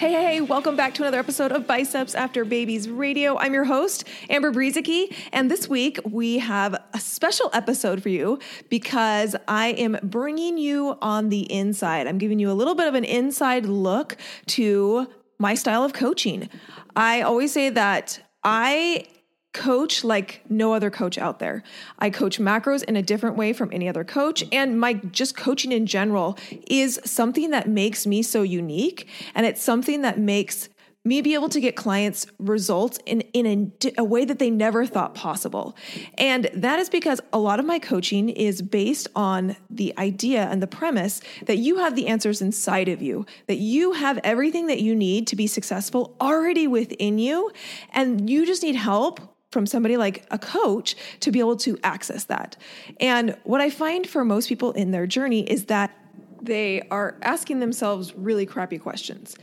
Hey, hey, welcome back to another episode of Biceps After Babies Radio. I'm your host, Amber Brueseke, and this week we have a special episode for you because I am bringing you on the inside. I'm giving you a little bit of an inside look to my style of coaching. I always say that I coach like no other coach out there. I coach macros in a different way from any other coach and my just coaching in general is something that makes me so unique and it's something that makes me be able to get clients results in, in a, a, way that they never thought possible. And that is because a lot of my coaching is based on the idea and the premise that you have the answers inside of you, that you have everything that you need to be successful already within you, and you just need help from somebody like a coach to be able to access that. And what I find for most people in their journey is that they are asking themselves really crappy questions.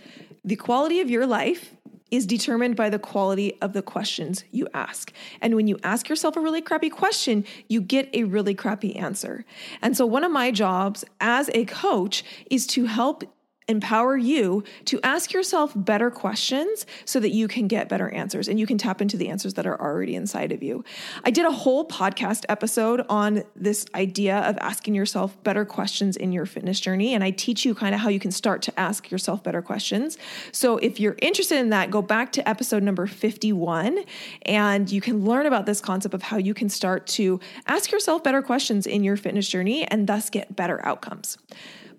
The quality of your life is determined by the quality of the questions you ask. And when you ask yourself a really crappy question, you get a really crappy answer. And so, one of my jobs as a coach is to help empower you to ask yourself better questions so that you can get better answers and you can tap into the answers that are already inside of you. I did a whole podcast episode on this idea of asking yourself better questions in your fitness journey. And I teach you kind of how you can start to ask yourself better questions. So if you're interested in that, go back to episode number 51 and you can learn about this concept of how you can start to ask yourself better questions in your fitness journey and thus get better outcomes.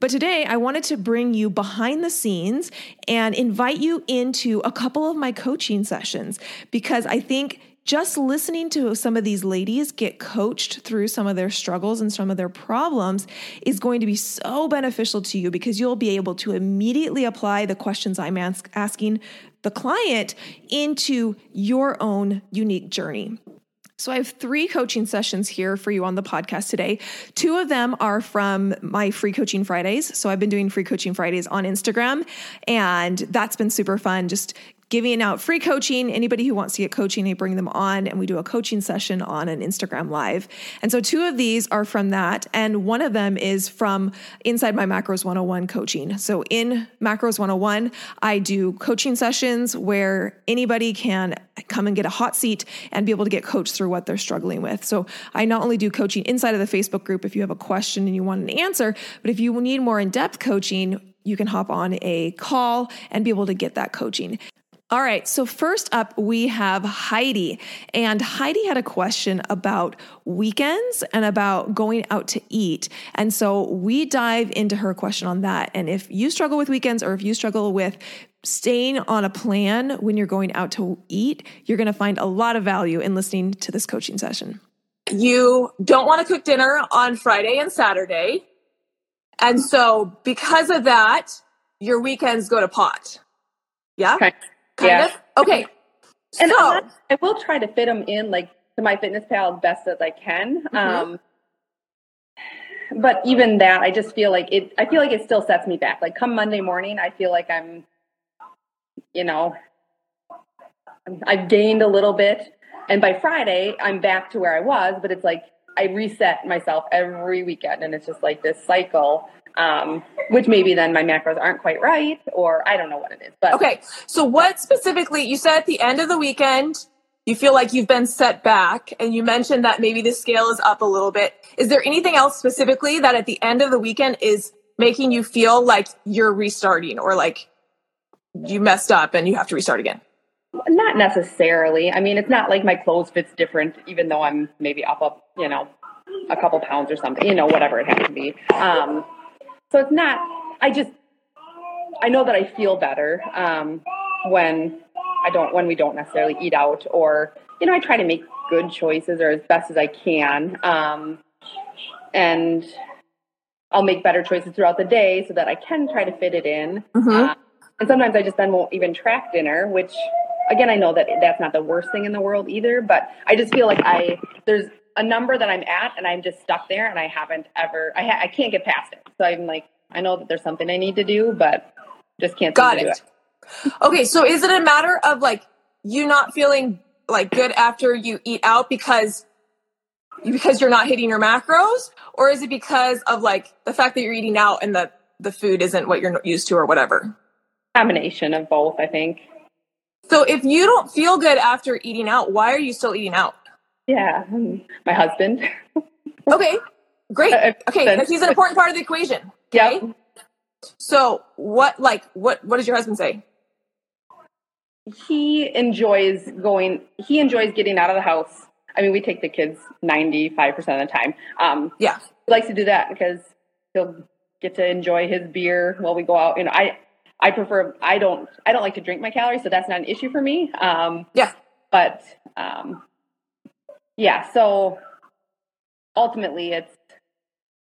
But today I wanted to bring you behind the scenes and invite you into a couple of my coaching sessions because I think just listening to some of these ladies get coached through some of their struggles and some of their problems is going to be so beneficial to you because you'll be able to immediately apply the questions I'm ask, asking the client into your own unique journey. So, I have three coaching sessions here for you on the podcast today. Two of them are from my free coaching Fridays. So, I've been doing free coaching Fridays on Instagram, and that's been super fun. Just giving out free coaching. Anybody who wants to get coaching, I bring them on and we do a coaching session on an Instagram live. And so two of these are from that. And one of them is from inside my Macros 101 coaching. So in Macros 101, I do coaching sessions where anybody can come and get a hot seat and be able to get coached through what they're struggling with. So I not only do coaching inside of the Facebook group if you have a question and you want an answer, but if you need more in depth coaching, you can hop on a call and be able to get that coaching. All right, so first up, we have Heidi. And Heidi had a question about weekends and about going out to eat. And so we dive into her question on that. And if you struggle with weekends or if you struggle with staying on a plan when you're going out to eat, you're going to find a lot of value in listening to this coaching session. You don't want to cook dinner on Friday and Saturday. And so because of that, your weekends go to pot. Yeah. Okay. Kind yeah. of? Okay. And so, I, I will try to fit them in like to MyFitnessPal as best as I can. Mm-hmm. Um, but even that, I just feel like it, I feel like it still sets me back. Like come Monday morning, I feel like I'm, you know, I've gained a little bit. And by Friday, I'm back to where I was, but it's like I reset myself every weekend. And it's just like this cycle um, which maybe then my macros aren't quite right, or I don't know what it is. But okay, so what specifically? You said at the end of the weekend, you feel like you've been set back, and you mentioned that maybe the scale is up a little bit. Is there anything else specifically that at the end of the weekend is making you feel like you're restarting, or like you messed up and you have to restart again? Not necessarily. I mean, it's not like my clothes fits different, even though I'm maybe up, up, you know, a couple pounds or something, you know, whatever it has to be. Um, so it's not, I just, I know that I feel better um, when I don't when we don't necessarily eat out or you know I try to make good choices or as best as I can um, and I'll make better choices throughout the day so that I can try to fit it in. Mm-hmm. Uh, and sometimes I just then won't even track dinner, which again I know that that's not the worst thing in the world either, but I just feel like I there's a number that I'm at and I'm just stuck there and I haven't ever I ha- I can't get past it. So I'm like I know that there's something I need to do, but just can't Got it. it. Okay, so is it a matter of like you not feeling like good after you eat out because because you're not hitting your macros or is it because of like the fact that you're eating out and the the food isn't what you're used to or whatever combination of both i think so if you don't feel good after eating out why are you still eating out yeah my husband. Okay great. Okay he's an important part of the equation okay? yeah so what like what what does your husband say? He enjoys going he enjoys getting out of the house. I mean we take the kids 95% of the time. Um yeah. he likes to do that because he'll get to enjoy his beer while we go out. You know i i prefer i don't i don't like to drink my calories so that's not an issue for me. Um yeah. but um yeah so ultimately it's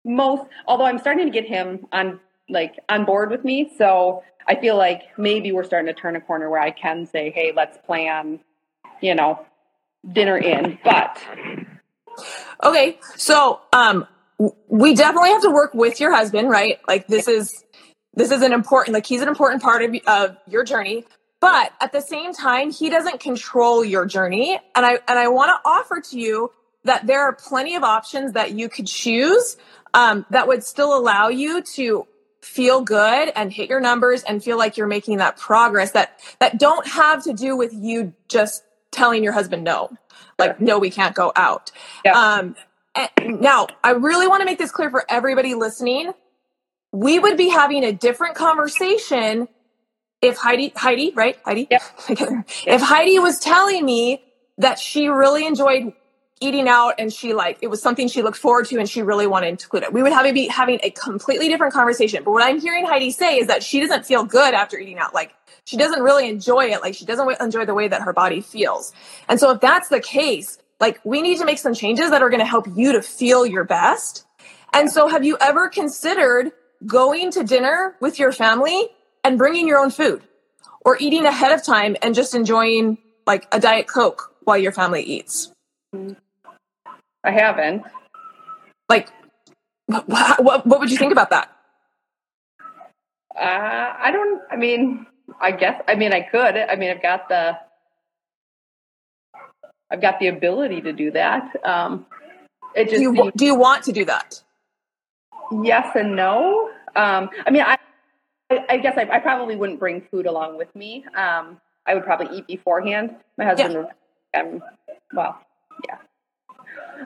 most although i'm starting to get him on like on board with me so I feel like maybe we're starting to turn a corner where I can say, hey, let's plan, you know, dinner in. But okay, so um, we definitely have to work with your husband, right? Like this is this is an important like he's an important part of, of your journey but at the same time he doesn't control your journey. And i and i want to offer to you that there are plenty of options that you could choose um, that would still allow you to feel good and hit your numbers and feel like you're making that progress that that don't have to do with you just telling your husband no. Like no we can't go out. Yeah. um now i really want to make this clear for everybody listening. We would be having a different conversation if heidi heidi right heidi yep. if heidi was telling me that she really enjoyed eating out and she like it was something she looked forward to and she really wanted to include it. We would have be having a completely different conversation. But what I'm hearing Heidi say is that she doesn't feel good after eating out. Like she doesn't really enjoy it. Like she doesn't enjoy the way that her body feels. And so if that's the case, like we need to make some changes that are going to help you to feel your best. And so have you ever considered going to dinner with your family and bringing your own food or eating ahead of time and just enjoying like a diet coke while your family eats? I haven't. Like, what, what, what would you think about that? Uh, I don't, I mean, I guess, I mean, I could. I mean, I've got the, I've got the ability to do that. Um, it just, do you, seems, do you want to do that? Yes and no. Um, I mean, I, I guess I, I, probably wouldn't bring food along with me. Um, I would probably eat beforehand. My husband, yeah. um, well, yeah,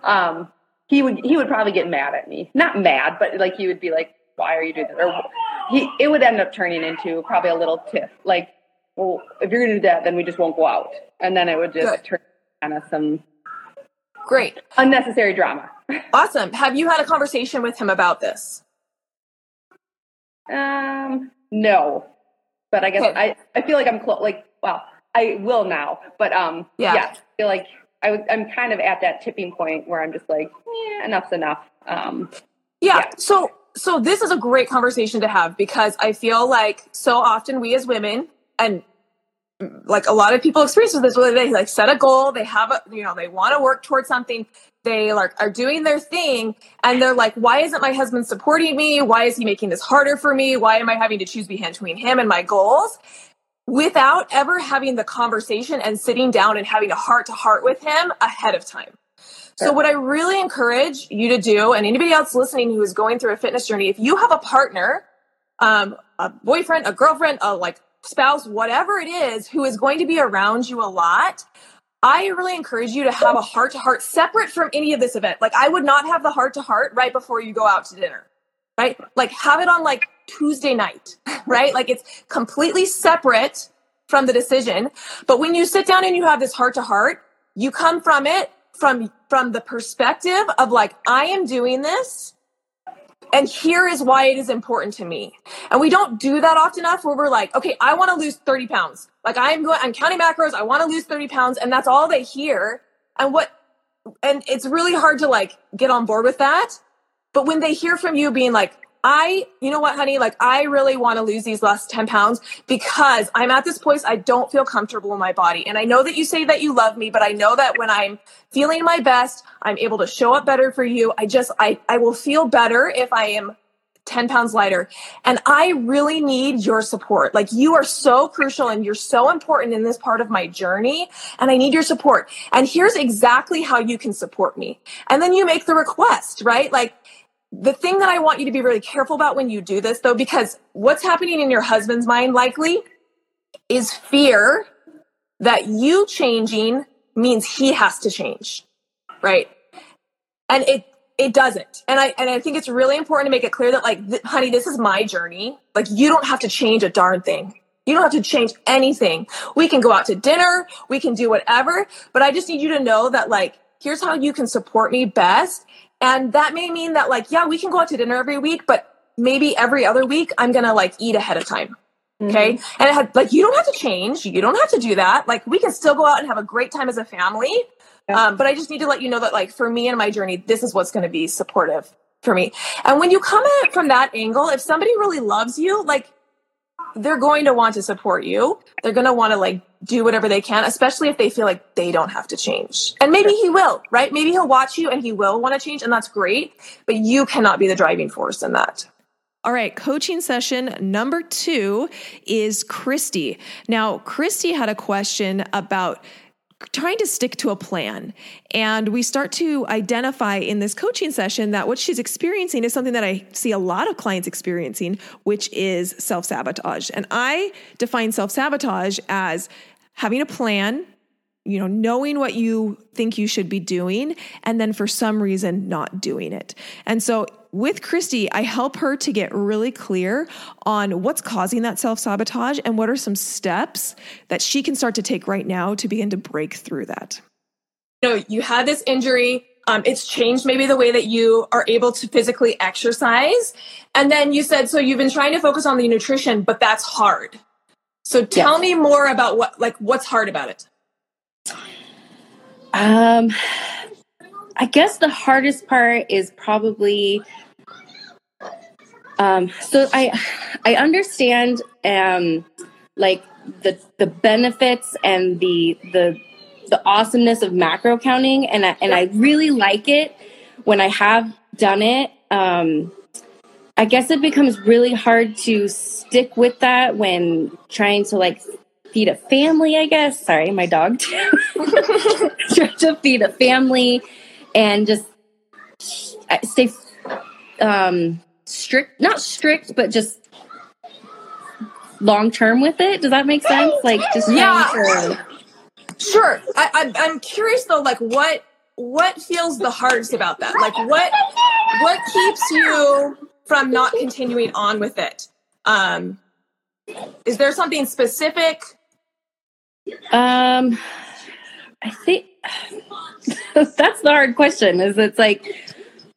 um, he would he would probably get mad at me. Not mad, but like he would be like, "Why are you doing this?" Or he it would end up turning into probably a little tiff. Like, well, if you're gonna do that, then we just won't go out, and then it would just Good. turn kind of some great unnecessary drama. awesome. Have you had a conversation with him about this? Um, no, but I guess okay. I I feel like I'm close. Like, well, I will now, but um, yeah, yeah I feel like I was, I'm kind of at that tipping point where I'm just like, yeah, enough's enough. Um, yeah. yeah. So, so this is a great conversation to have because I feel like so often we as women and like a lot of people experience with this where they like set a goal, they have a, you know, they want to work towards something. They like are doing their thing and they're like, why isn't my husband supporting me? Why is he making this harder for me? Why am I having to choose between him and my goals? without ever having the conversation and sitting down and having a heart to heart with him ahead of time. So, what I really encourage you to do, and anybody else listening who is going through a fitness journey, if you have a partner, um, a boyfriend, a girlfriend, a like spouse, whatever it is, who is going to be around you a lot, I really encourage you to have a heart to heart separate from any of this event. Like, I would not have the heart to heart right before you go out to dinner, right? Like, have it on like Tuesday night, right? Like it's completely separate from the decision. But when you sit down and you have this heart to heart, you come from it from from the perspective of like I am doing this and here is why it is important to me. And we don't do that often enough where we're like, okay, I want to lose 30 pounds. Like I'm going, I'm counting macros. I want to lose 30 pounds. And that's all they hear. And what, and it's really hard to like get on board with that. But when they hear from you being like, I, you know what, honey, like I really want to lose these last 10 pounds because I'm at this place I don't feel comfortable in my body. And I know that you say that you love me, but I know that when I'm feeling my best, I'm able to show up better for you. I just, I, I will feel better if I am 10 pounds lighter. And I really need your support. Like you are so crucial and you're so important in this part of my journey. And I need your support. And here's exactly how you can support me. And then you make the request, right? Like, the thing that I want you to be really careful about when you do this, though, because what's happening in your husband's mind likely is fear that you changing means he has to change, right? And it it doesn't. And I and I think it's really important to make it clear that like, th- honey, this is my journey. Like, you don't have to change a darn thing. You don't have to change anything. We can go out to dinner. We can do whatever. But I just need you to know that like, here's how you can support me best and that may mean that like, yeah, we can go out to dinner every week, but maybe every other week I'm going to like eat ahead of time. Okay. Mm-hmm. And it had like, you don't have to change. You don't have to do that. Like we can still go out and have a great time as a family. Yeah. Um, but I just need to let you know that like for me and my journey, this is what's going to be supportive for me. And when you come at it from that angle, if somebody really loves you, like they're going to want to support you. They're going to want to like do whatever they can, especially if they feel like they don't have to change. And maybe he will, right? Maybe he'll watch you and he will want to change and that's great, but you cannot be the driving force in that. All right, coaching session number two is Christy. Now, Christy had a question about trying to stick to a plan. And we start to identify in this coaching session that what she's experiencing is something that I see a lot of clients experiencing, which is self sabotage. And I define self sabotage as having a plan, you know, knowing what you think you should be doing, and then for some reason not doing it. And so with Christy, I help her to get really clear on what's causing that self sabotage and what are some steps that she can start to take right now to begin to break through that. You know, you had this injury. Um, it's changed maybe the way that you are able to physically exercise. And then you said, so you've been trying to focus on the nutrition, but that's hard. So tell me more about what, like, what's hard about it. Um, I guess the hardest part is probably um, so I I understand um, like the the benefits and the the the awesomeness of macro counting and I, and I really like it when I have done it. Um, I guess it becomes really hard to stick with that when trying to like feed a family, I guess. Sorry, my dog too. to feed a family and just stay um, strict, not strict, but just long term with it. Does that make sense? Like just yeah. Sure. I, I, I'm curious though, like what what feels the hardest about that? Like what what keeps you from not continuing on with it? Um, is there something specific? Um, I think that's the hard question. Is it's like,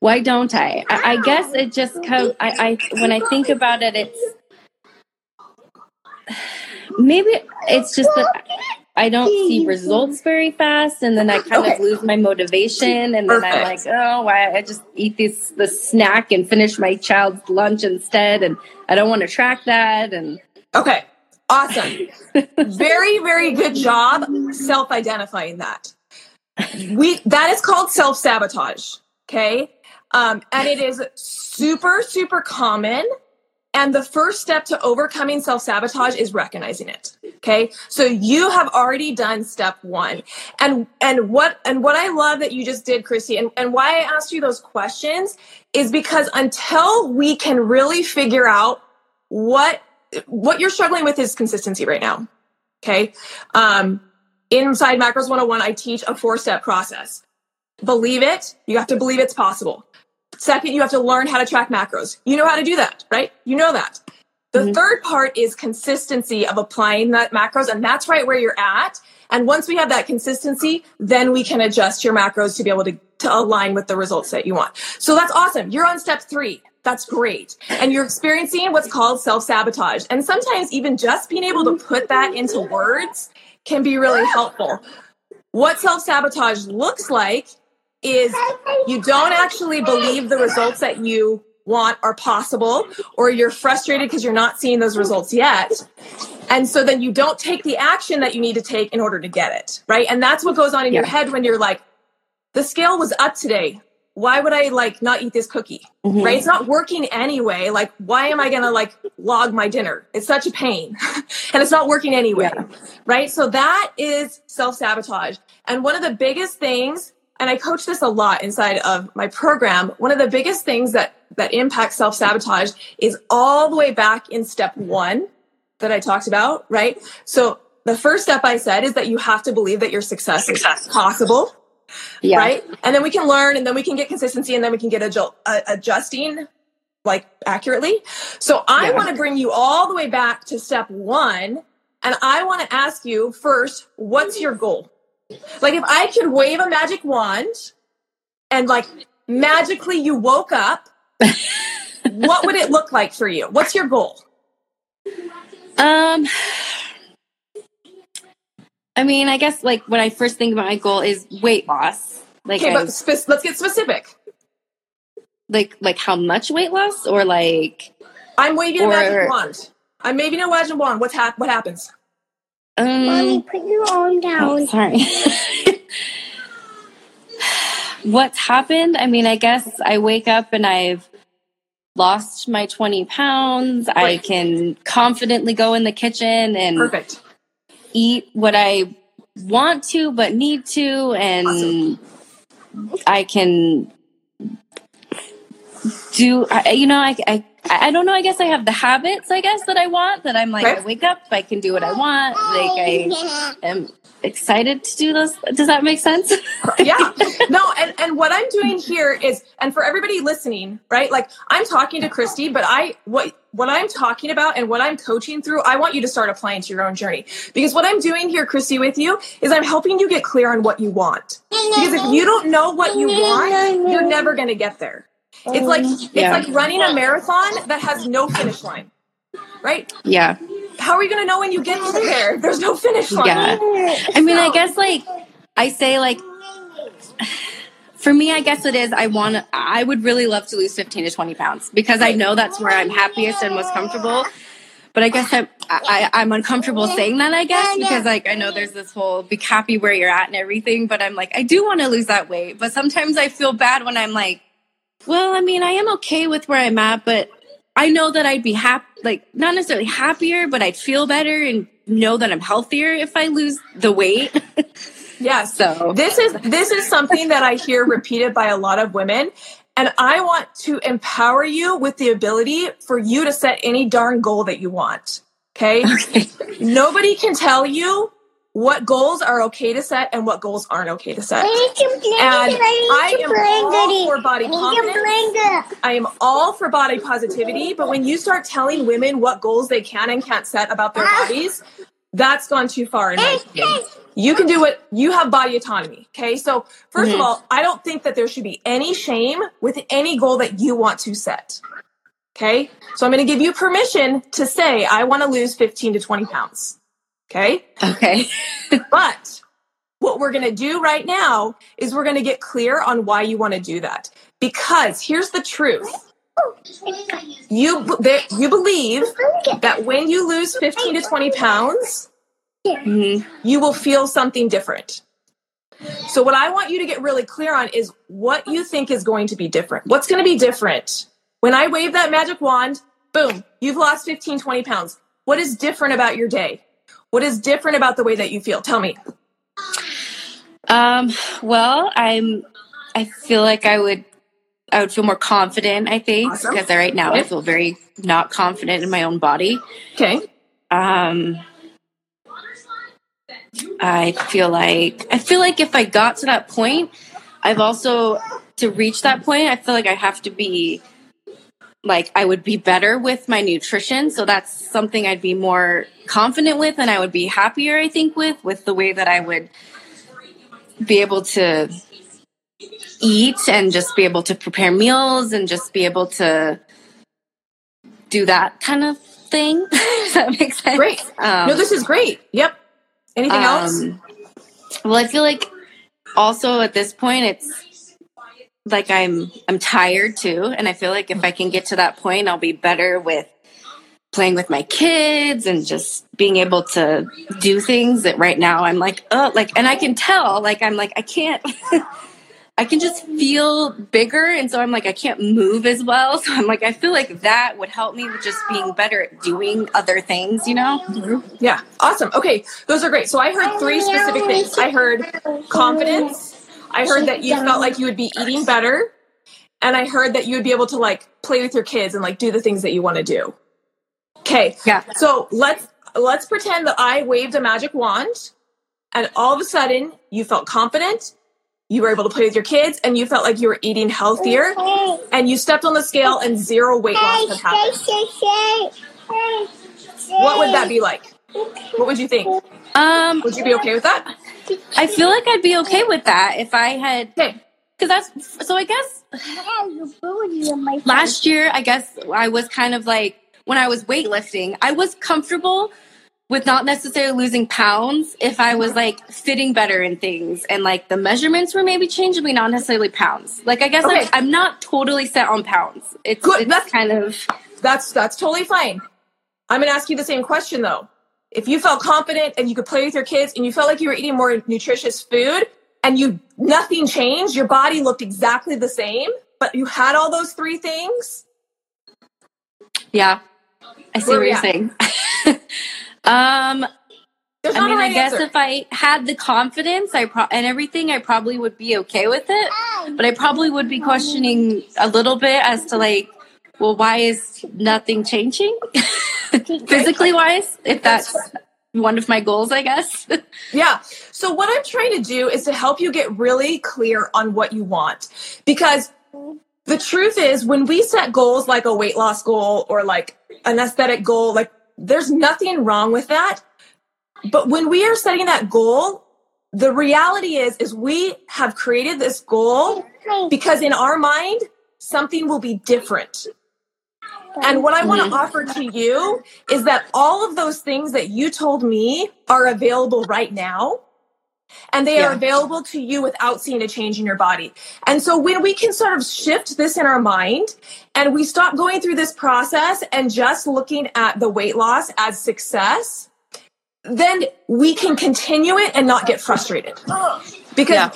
why don't I? I, I guess it just comes. I, I when I think about it, it's maybe it's just that I don't see results very fast, and then I kind okay. of lose my motivation, and then I'm like, oh, why I just eat this the snack and finish my child's lunch instead, and I don't want to track that, and okay. Awesome. very, very good job self identifying that we that is called self sabotage. Okay. Um, and it is super, super common. And the first step to overcoming self sabotage is recognizing it. Okay. So you have already done step one. And, and what, and what I love that you just did, Christy, and, and why I asked you those questions is because until we can really figure out what, what you're struggling with is consistency right now. Okay. Um, Inside Macros 101, I teach a four step process. Believe it. You have to believe it's possible. Second, you have to learn how to track macros. You know how to do that, right? You know that. The mm-hmm. third part is consistency of applying that macros, and that's right where you're at. And once we have that consistency, then we can adjust your macros to be able to, to align with the results that you want. So that's awesome. You're on step three. That's great. And you're experiencing what's called self sabotage. And sometimes even just being able to put that into words can be really helpful. What self sabotage looks like is you don't actually believe the results that you want are possible, or you're frustrated because you're not seeing those results yet. And so then you don't take the action that you need to take in order to get it, right? And that's what goes on in yeah. your head when you're like, the scale was up today why would I like not eat this cookie? Mm-hmm. Right? It's not working anyway. Like, why am I gonna like log my dinner? It's such a pain. and it's not working anyway. Yeah. Right? So that is self-sabotage. And one of the biggest things, and I coach this a lot inside of my program, one of the biggest things that that impacts self-sabotage is all the way back in step one that I talked about, right? So the first step I said is that you have to believe that your success, success. is possible yeah. right? And then we can learn and then we can get consistency and then we can get adjust, uh, adjusting like accurately. So I yeah. want to bring you all the way back to step one. And I want to ask you first, what's your goal? Like if I could wave a magic wand and like magically you woke up, what would it look like for you? What's your goal? Um, I mean, I guess like when I first think about my goal is weight loss. Like, okay, but spe- let's get specific. Like, like how much weight loss, or like? I'm waving or, a magic wand. I'm waving a magic wand. What's ha- what happens? Um, Mommy, put your arm down. Oh, sorry. What's happened? I mean, I guess I wake up and I've lost my 20 pounds. Right. I can confidently go in the kitchen and perfect eat what I want to but need to and awesome. I can do I, you know I, I I don't know I guess I have the habits I guess that I want that I'm like. I wake up I can do what I want like I am excited to do this. Does that make sense? yeah. No, and, and what I'm doing here is, and for everybody listening, right? Like I'm talking to Christy, but I, what, what I'm talking about and what I'm coaching through, I want you to start applying to your own journey. Because what I'm doing here, Christy, with you is I'm helping you get clear on what you want. Because if you don't know what you want, you're never going to get there. It's like, it's yeah. like running a marathon that has no finish line. Right? Yeah how are you going to know when you get there? There's no finish line. Yeah. I mean, I guess like I say like for me, I guess it is. I want. I would really love to lose fifteen to twenty pounds because I know that's where I'm happiest and most comfortable. But I guess I'm, I, I'm uncomfortable saying that. I guess because like I know there's this whole be happy where you're at and everything. But I'm like, I do want to lose that weight. But sometimes I feel bad when I'm like, well, I mean, I am okay with where I'm at, but I know that I'd be happy, like not necessarily happier, but I'd feel better and know that I'm healthier if I lose the weight. yeah. So this is this is something that I hear repeated by a lot of women. And I want to empower you with the ability for you to set any darn goal that you want. Okay. okay. Nobody can tell you what goals are okay to set and what goals aren't okay to set. And I am all for body confidence. I am all for body positivity, but when you start telling women what goals they can and can't set about their ah. bodies, that's gone too far in my opinion. You can do what you have body autonomy. Okay. So 1st mm-hmm. of all, I don't think that there should be any shame with any goal that you want to set. Okay. So I'm going to give you permission to say, I want to lose 15 to 20 pounds. Okay. Okay. but what we're going to do right now is we're going to get clear on why you want to do that. Because here's the truth. You you believe that when you lose 15 to 20 pounds, mm-hmm. you will feel something different. So what I want you to get really clear on is what you think is going to be different. What's going to be different? When I wave that magic wand, boom, you've lost 15, 20 pounds. What is different about your day? What is different about the way that you feel? Tell me. Um, well, I'm I feel like I would I would feel more confident, I think, awesome. because right now. I feel very not confident in my own body. Okay. Um I feel like I feel like if I got to that point, I've also to reach that point, I feel like I have to be like I would be better with my nutrition. So that's something I'd be more confident with and I would be happier, I think, with, with the way that I would be able to eat and just be able to prepare meals and just be able to do that kind of thing. Does that make sense? Great. Um, no, this is great. Yep. Anything um, else? Well, I feel like also at this point it's like I'm I'm tired too, and I feel like if I can get to that point, I'll be better with playing with my kids and just being able to do things that right now I'm like, oh, like, and I can tell, like, I'm like, I can't, I can just feel bigger. And so I'm like, I can't move as well. So I'm like, I feel like that would help me with just being better at doing other things, you know? Mm-hmm. Yeah. Awesome. Okay. Those are great. So I heard three specific things. I heard confidence. I heard that you felt like you would be eating better. And I heard that you would be able to like play with your kids and like do the things that you want to do. Okay. Yeah. So let's let's pretend that I waved a magic wand and all of a sudden you felt confident, you were able to play with your kids, and you felt like you were eating healthier, and you stepped on the scale and zero weight loss had happened. What would that be like? What would you think? Um, would you be okay with that? I feel like I'd be okay with that if I had. Okay. Because that's so. I guess last year, I guess I was kind of like when I was weightlifting, I was comfortable with not necessarily losing pounds if I was like fitting better in things and like the measurements were maybe changing, but not necessarily pounds. Like I guess okay. I'm, I'm, not totally set on pounds. It's, Good. It's that's kind of that's that's totally fine. I'm gonna ask you the same question though. If you felt confident and you could play with your kids and you felt like you were eating more nutritious food and you nothing changed, your body looked exactly the same, but you had all those three things. Yeah, I see Where what you're at? saying. um, There's I mean, right I guess answer. if I had the confidence, I pro- and everything, I probably would be okay with it. But I probably would be questioning a little bit as to like, well, why is nothing changing physically wise? If that's one of my goals, I guess. yeah. So what I'm trying to do is to help you get really clear on what you want, because the truth is when we set goals like a weight loss goal or like an aesthetic goal, like there's nothing wrong with that. But when we are setting that goal, the reality is, is we have created this goal because in our mind, something will be different. And what I want to mm-hmm. offer to you is that all of those things that you told me are available right now and they yeah. are available to you without seeing a change in your body. And so when we can sort of shift this in our mind and we stop going through this process and just looking at the weight loss as success, then we can continue it and not get frustrated. Because yeah.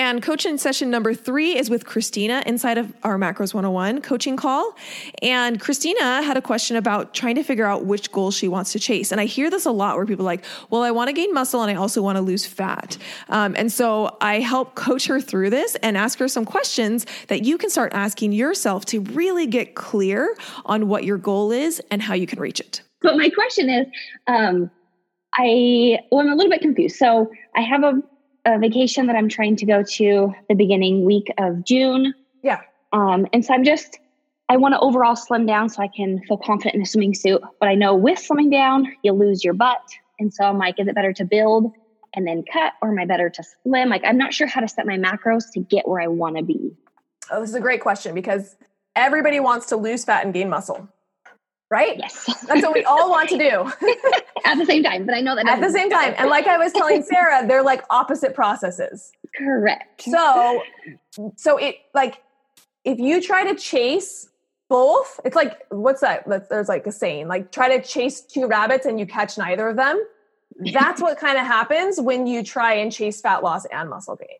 And coaching session number three is with Christina inside of our Macros 101 coaching call. And Christina had a question about trying to figure out which goal she wants to chase. And I hear this a lot where people are like, well, I want to gain muscle and I also want to lose fat. Um, and so I help coach her through this and ask her some questions that you can start asking yourself to really get clear on what your goal is and how you can reach it. But my question is, um, I well, I'm a little bit confused. So I have a a vacation that I'm trying to go to the beginning week of June. Yeah. Um, and so I'm just, I want to overall slim down so I can feel confident in a swimming suit. But I know with slimming down, you'll lose your butt. And so I'm like, is it better to build and then cut, or am I better to slim? Like, I'm not sure how to set my macros to get where I want to be. Oh, this is a great question because everybody wants to lose fat and gain muscle right? Yes. That's what we all want to do. At the same time, but I know that at the same time. And like I was telling Sarah, they're like opposite processes. Correct. So so it like if you try to chase both, it's like what's that? There's like a saying, like try to chase two rabbits and you catch neither of them. That's what kind of happens when you try and chase fat loss and muscle gain.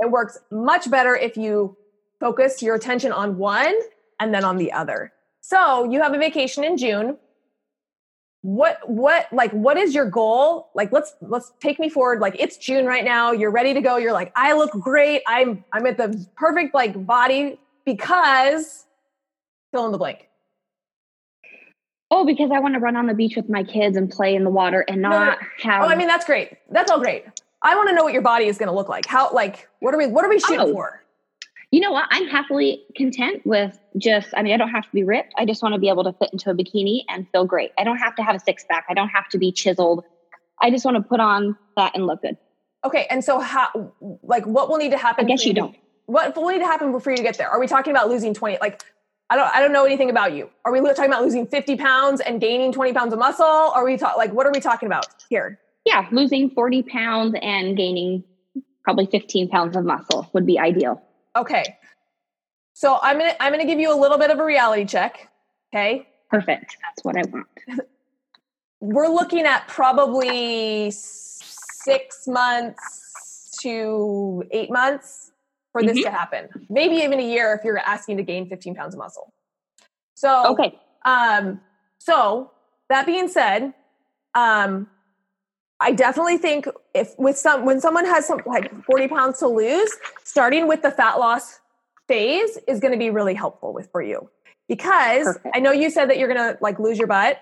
It works much better if you focus your attention on one and then on the other. So you have a vacation in June. What what like what is your goal? Like let's let's take me forward. Like it's June right now. You're ready to go. You're like I look great. I'm I'm at the perfect like body because fill in the blank. Oh, because I want to run on the beach with my kids and play in the water and not no, have. Oh, I mean that's great. That's all great. I want to know what your body is going to look like. How like what are we what are we shooting oh. for? You know what? I'm happily content with just, I mean, I don't have to be ripped. I just want to be able to fit into a bikini and feel great. I don't have to have a six pack. I don't have to be chiseled. I just want to put on that and look good. Okay. And so, how, like, what will need to happen? I guess you, you don't. What will need to happen for you to get there? Are we talking about losing 20? Like, I don't I don't know anything about you. Are we talking about losing 50 pounds and gaining 20 pounds of muscle? Are we talking like what are we talking about here? Yeah, losing 40 pounds and gaining probably 15 pounds of muscle would be ideal. Okay. So I'm gonna I'm gonna give you a little bit of a reality check. Okay. Perfect. That's what I want. We're looking at probably six months to eight months for this mm-hmm. to happen. Maybe even a year if you're asking to gain 15 pounds of muscle. So okay. Um, so that being said, um, I definitely think if with some when someone has some like 40 pounds to lose, starting with the fat loss phase is going to be really helpful with for you because Perfect. I know you said that you're going to like lose your butt.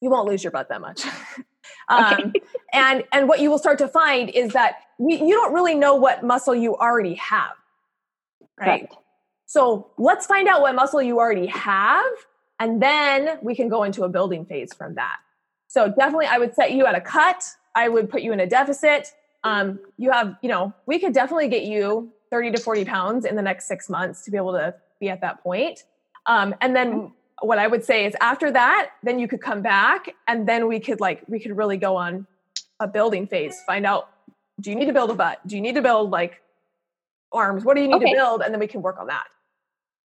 You won't lose your butt that much. um, okay. and and what you will start to find is that you, you don't really know what muscle you already have, right? Correct. So let's find out what muscle you already have, and then we can go into a building phase from that. So definitely, I would set you at a cut. I would put you in a deficit. Um, you have, you know, we could definitely get you 30 to 40 pounds in the next six months to be able to be at that point. Um, and then what I would say is after that, then you could come back and then we could like, we could really go on a building phase, find out, do you need to build a butt? Do you need to build like arms? What do you need okay. to build? And then we can work on that.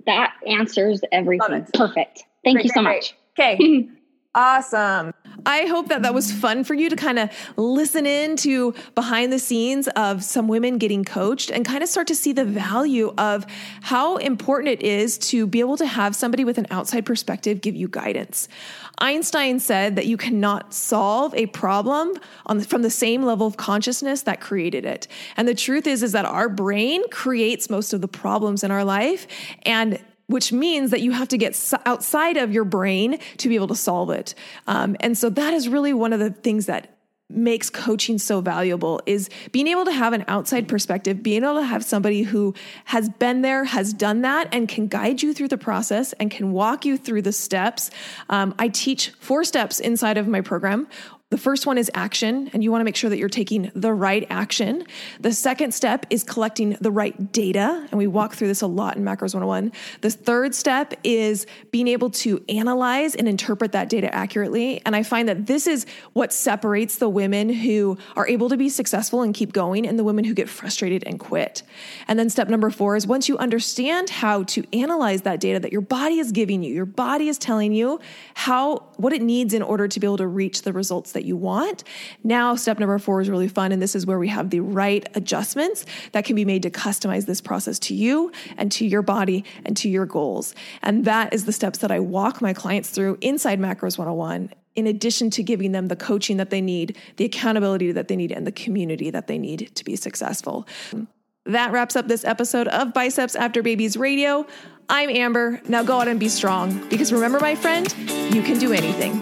That answers everything. Perfect. Thank great, you so great, much. Okay. Awesome. I hope that that was fun for you to kind of listen in to behind the scenes of some women getting coached and kind of start to see the value of how important it is to be able to have somebody with an outside perspective give you guidance. Einstein said that you cannot solve a problem the, from the same level of consciousness that created it. And the truth is is that our brain creates most of the problems in our life and which means that you have to get outside of your brain to be able to solve it. Um, and so that is really one of the things that makes coaching so valuable is being able to have an outside perspective, being able to have somebody who has been there, has done that, and can guide you through the process and can walk you through the steps. Um, I teach four steps inside of my program. The first one is action, and you want to make sure that you're taking the right action. The second step is collecting the right data, and we walk through this a lot in Macros 101. The third step is being able to analyze and interpret that data accurately. And I find that this is what separates the women who are able to be successful and keep going and the women who get frustrated and quit. And then step number four is once you understand how to analyze that data that your body is giving you, your body is telling you how what it needs in order to be able to reach the results that that you want. Now, step number four is really fun. And this is where we have the right adjustments that can be made to customize this process to you and to your body and to your goals. And that is the steps that I walk my clients through inside Macros 101 in addition to giving them the coaching that they need, the accountability that they need, and the community that they need to be successful. That wraps up this episode of Biceps After Babies Radio. I'm Amber. Now go out and be strong because remember, my friend, you can do anything.